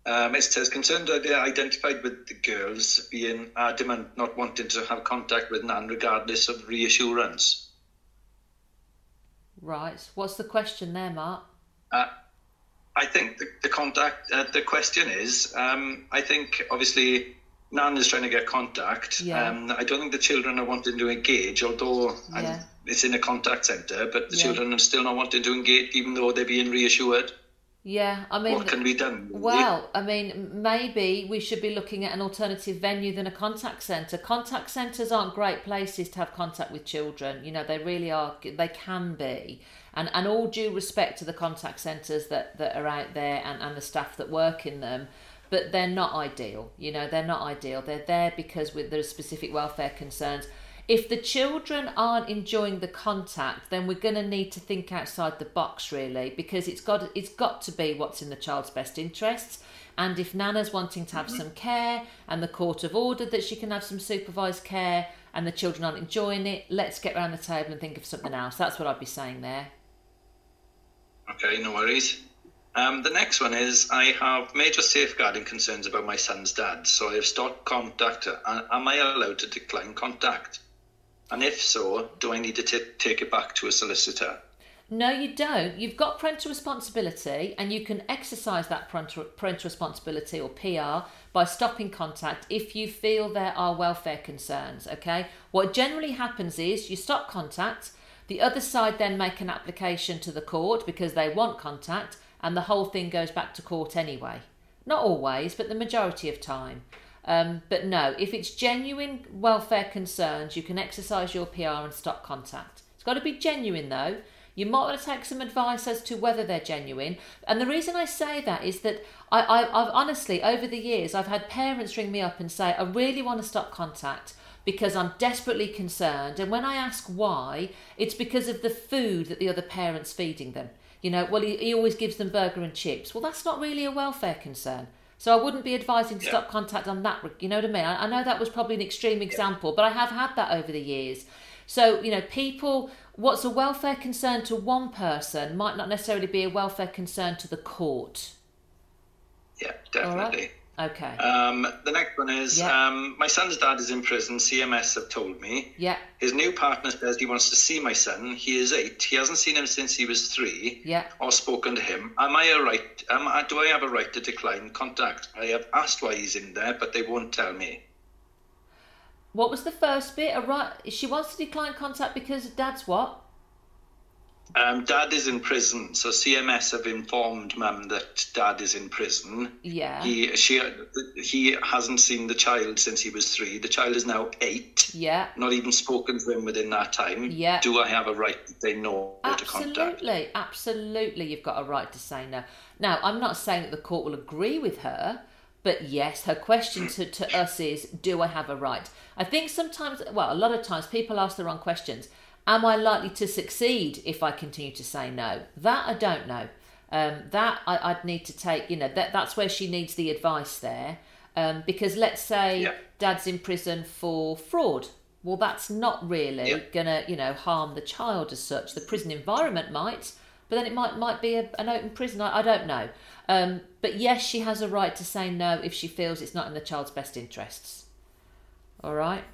um, it says concerned that they identified with the girls being adamant not wanting to have contact with Nan regardless of reassurance. Right. What's the question there, Mark? Uh, I think the, the contact, uh, the question is, um, I think obviously Nan is trying to get contact. Yeah. Um, I don't think the children are wanting to engage, although Yeah. it's in a contact centre, but the Yeah. children are still not wanting to engage even though they're being reassured. Yeah. I mean, what can be done? Well, I mean, maybe we should be looking at an alternative venue than a contact centre. Contact centres aren't great places to have contact with children. You know, they really are. They can be, and and all due respect to the contact centres that that are out there and and the staff that work in them. But they're not ideal, you know. They're not ideal. They're there because with there's specific welfare concerns. If the children aren't enjoying the contact, then we're going to need to think outside the box, really, because it's got it's got to be what's in the child's best interests. And if Nana's wanting to have some care, and the court have ordered that she can have some supervised care, and the children aren't enjoying it, let's get round the table and think of something else. That's what I'd be saying there. Okay, no worries. Um, the next one is I have major safeguarding concerns about my son's dad, so I have stopped contact. Uh, Am I allowed to decline contact? And if so, do I need to t- take it back to a solicitor? No, you don't. You've got parental responsibility, and you can exercise that parental, parental responsibility or PR by stopping contact if you feel there are welfare concerns. Okay. What generally happens is you stop contact, the other side then make an application to the court because they want contact, and the whole thing goes back to court anyway. Not always, but the majority of time. Um, but no, if it's genuine welfare concerns, you can exercise your PR and stop contact. It's got to be genuine though. You might want to take some advice as to whether they're genuine. And the reason I say that is that I, I, I've honestly, over the years, I've had parents ring me up and say, I really want to stop contact because I'm desperately concerned. And when I ask why, it's because of the food that the other parent's feeding them. You know, well, he, he always gives them burger and chips. Well, that's not really a welfare concern. So I wouldn't be advising to stop contact on that. You know what I mean? I, I know that was probably an extreme example, but I have had that over the years. So, you know, people, what's a welfare concern to one person might not necessarily be a welfare concern to the court. Yeah, right? Okay. Um, the next one is Yeah. um, my son's dad is in prison. CMS have told me. Yeah. His new partner says he wants to see my son. He is eight. He hasn't seen him since he was three. Yeah. Or spoken to him. Am I a right? Am I, do I have a right to decline contact? I have asked why he's in there, but they won't tell me. What was the first bit? A right. She wants to decline contact because dad's what? Um, dad is in prison, so CMS have informed mum that dad is in prison. Yeah. He she he hasn't seen the child since he was three. The child is now eight. Yeah. Not even spoken to him within that time. Yeah. Do I have a right to say no to contact? Absolutely, absolutely, you've got a right to say no. Now, I'm not saying that the court will agree with her, but yes, her question to, to us is, do I have a right? I think sometimes, well, a lot of times people ask the wrong questions. Am I likely to succeed if I continue to say no? That I don't know. Um, that I, I'd need to take, you know, that that's where she needs the advice there. Um, because let's say dad's in prison for fraud. Well, that's not really gonna, you know, harm the child as such. The prison environment might, but then it might might be a, an open prison. I, I don't know. Um, but yes, she has a right to say no if she feels it's not in the child's best interests. All right.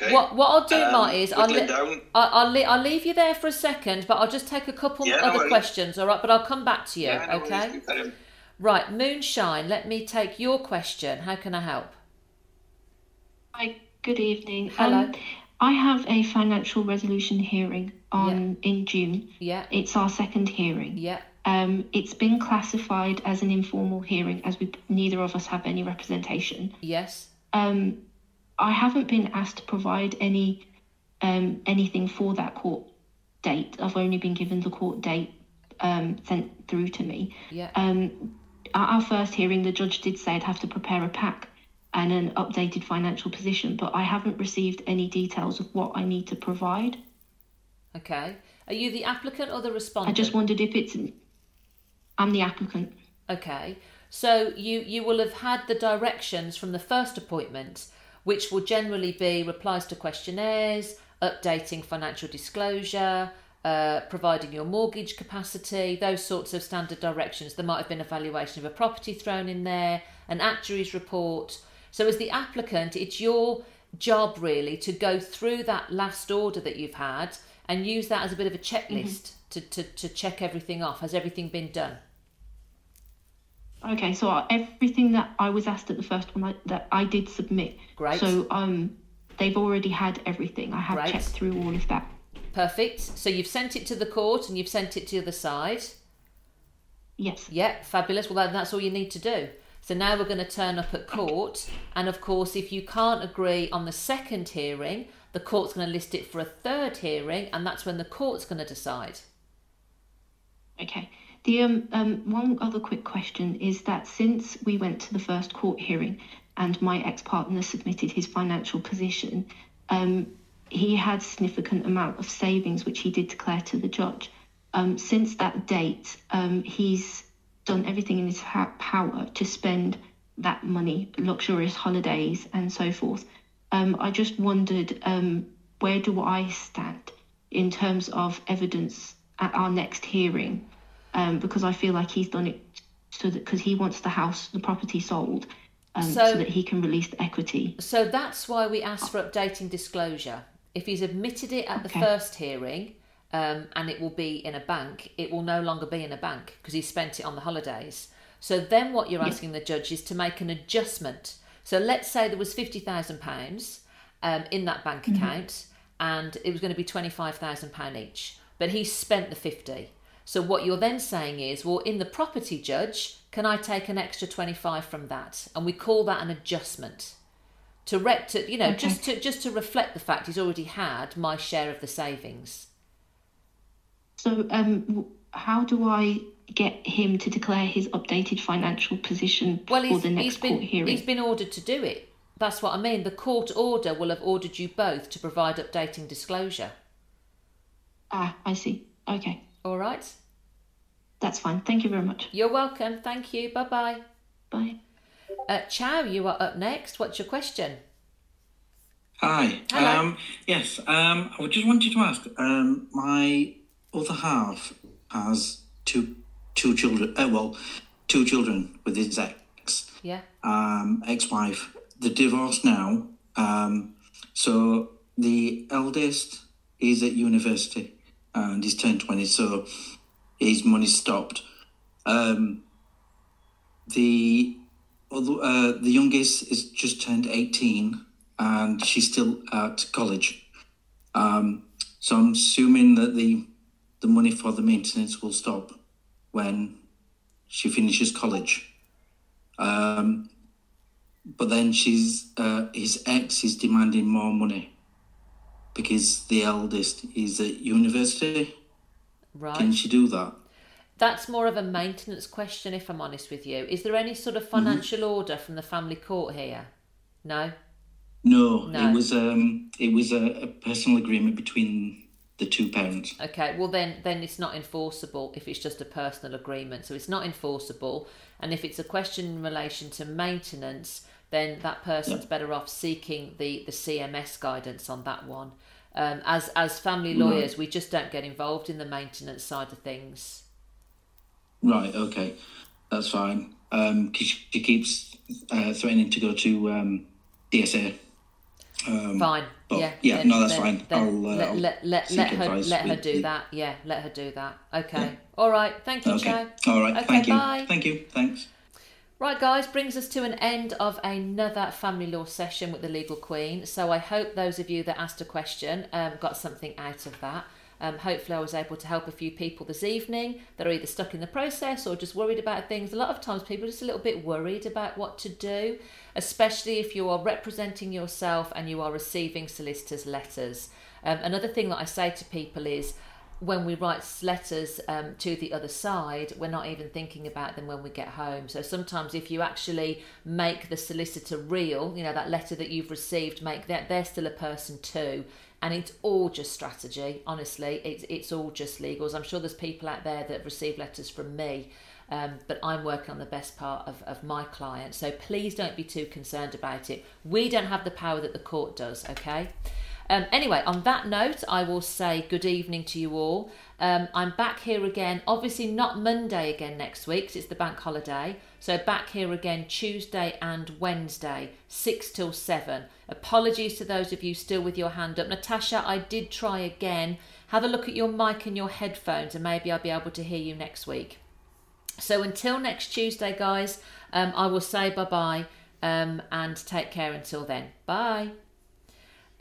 Okay. What what I'll do, Um, Marty, is I'll, li- down. I- I'll, li- I'll leave you there for a second, but I'll just take a couple Yeah, other worries. questions, all right? But I'll come back to you, Yeah, no okay? You. Right, Moonshine, let me take your question. How can I help? Hi, good evening. Hello. Um, I have a financial resolution hearing on in June. Yeah. It's our second hearing. Yeah. Um, it's been classified as an informal hearing as we neither of us have any representation. Yes. Um, I haven't been asked to provide any um, anything for that court date. I've only been given the court date um, sent through to me. Yeah. Um, at our first hearing, the judge did say I'd have to prepare a pack and an updated financial position, but I haven't received any details of what I need to provide. Okay. Are you the applicant or the respondent? I just wondered if it's. I'm the applicant. Okay. So you you will have had the directions from the first appointment, which will generally be replies to questionnaires, updating financial disclosure, uh, providing your mortgage capacity, those sorts of standard directions. There might have been a valuation of a property thrown in there, an actuary's report. So as the applicant, it's your job really to go through that last order that you've had and use that as a bit of a checklist to, to, to check everything off. Has everything been done? Okay, so everything that I was asked at the first one I, that I did submit. Great. So um, they've already had everything. I have Great. checked through all of that. Perfect. So you've sent it to the court and you've sent it to the other side. Yes. Yeah, fabulous. Well, that, that's all you need to do. So now we're going to turn up at court, and of course, if you can't agree on the second hearing, the court's going to list it for a third hearing, and that's when the court's going to decide. Okay. The um, um one other quick question is that since we went to the first court hearing and my ex partner submitted his financial position, um, he had significant amount of savings which he did declare to the judge. Um, since that date, um, he's done everything in his ha- power to spend that money, luxurious holidays and so forth. Um, I just wondered um, where do I stand in terms of evidence at our next hearing? Um, because I feel like he's done it so that because he wants the house, the property sold, um, so, So- that he can release the equity. So that's why we asked for updating disclosure. If he's admitted it at the first hearing, um, and it will be in a bank, it will no longer be in a bank because he spent it on the holidays. So then what you're asking the judge is to make an adjustment. So let's say there was fifty thousand pounds um, in that bank Mhm. account, and it was going to be twenty five thousand pound each, but he spent the fifty. So what you're then saying is, well, in the property judge, can I take an extra twenty five from that? And we call that an adjustment to rec to you know Okay. just to just to reflect the fact he's already had my share of the savings. So, um, how do I get him to declare his updated financial position Well, for he's, the he's next been court hearing? he's been ordered to do it. That's what I mean. The court order will have ordered you both to provide updating disclosure. Ah, I see. Okay, All right. That's fine. Thank you very much. You're welcome. Thank you. Bye bye. Bye. Uh, Chow, you are up next. What's your question? Hi. Hello. Um, yes. Um, I just wanted to ask. Um, my other half has two two children. Uh, well, two children with his ex. Yeah. um, ex-wife. They're divorced now. Um, so the eldest is at university and he's turned 20, so his money stopped. Um, the uh, the youngest is just turned 18 and she's still at college. Um, so I'm assuming that the the money for the maintenance will stop when she finishes college. Um, but then she's uh, his ex is demanding more money because the eldest is at university. Right. Can she do that? That's more of a maintenance question, if I'm honest with you. Is there any sort of financial order from the family court here? No. No, No. it was um, it was a, a personal agreement between the two parents. Okay, well then then it's not enforceable if it's just a personal agreement. So it's not enforceable and if it's a question in relation to maintenance, then that person's better off seeking the, the CMS guidance on that one. Um, as as family Right. lawyers, we just don't get involved in the maintenance side of things. Right. Okay, that's fine. Um, 'cause she keeps uh, threatening to go to um, CSA. Um, Fine. but yeah. Yeah. then- no, that's then- fine. then I'll, uh, let, I'll let, let, let her let her do the- that. Yeah, let her do that. Okay. All right. Thank you, Okay. Joe. All right. Okay, Thank you. bye. Thank you. Thanks. Right, guys, brings us to an end of another family law session with the Legal Queen. So I hope those of you that asked a question um, got something out of that. Um, hopefully, I was able to help a few people this evening that are either stuck in the process or just worried about things. A lot of times, people are just a little bit worried about what to do, especially if you are representing yourself and you are receiving solicitors' letters. Um, another thing that I say to people is when we write letters um, to the other side, we're not even thinking about them when we get home. So sometimes, if you actually make the solicitor real, you know, that letter that you've received, make that they're still a person too. And it's all just strategy, honestly. It's, it's all just legals. I'm sure there's people out there that receive letters from me, um, but I'm working on the best part of, of my client. So please don't be too concerned about it. We don't have the power that the court does, okay? Um, anyway, on that note, I will say good evening to you all. Um, I'm back here again, obviously not Monday again next week 'cause it's the bank holiday. So back here again Tuesday and Wednesday, 6 till 7. Apologies to those of you still with your hand up. Natasha, I did try again. Have a look at your mic and your headphones and maybe I'll be able to hear you next week. So until next Tuesday, guys, um, I will say bye bye um, and take care until then. Bye.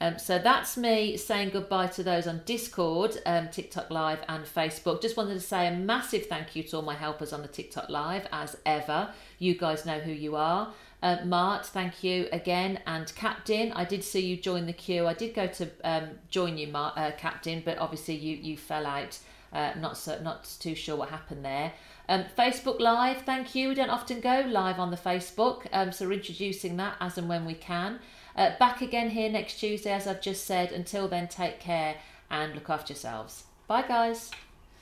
Um, so that's me saying goodbye to those on Discord, um, TikTok Live, and Facebook. Just wanted to say a massive thank you to all my helpers on the TikTok Live, as ever. You guys know who you are. Uh, Mart, thank you again. And Captain, I did see you join the queue. I did go to um, join you, Mart, uh, Captain, but obviously you, you fell out. Uh, not so, not too sure what happened there. Um, Facebook Live, thank you. We don't often go live on the Facebook, um, so we're introducing that as and when we can. Uh, back again here next Tuesday, as I've just said. Until then, take care and look after yourselves. Bye, guys.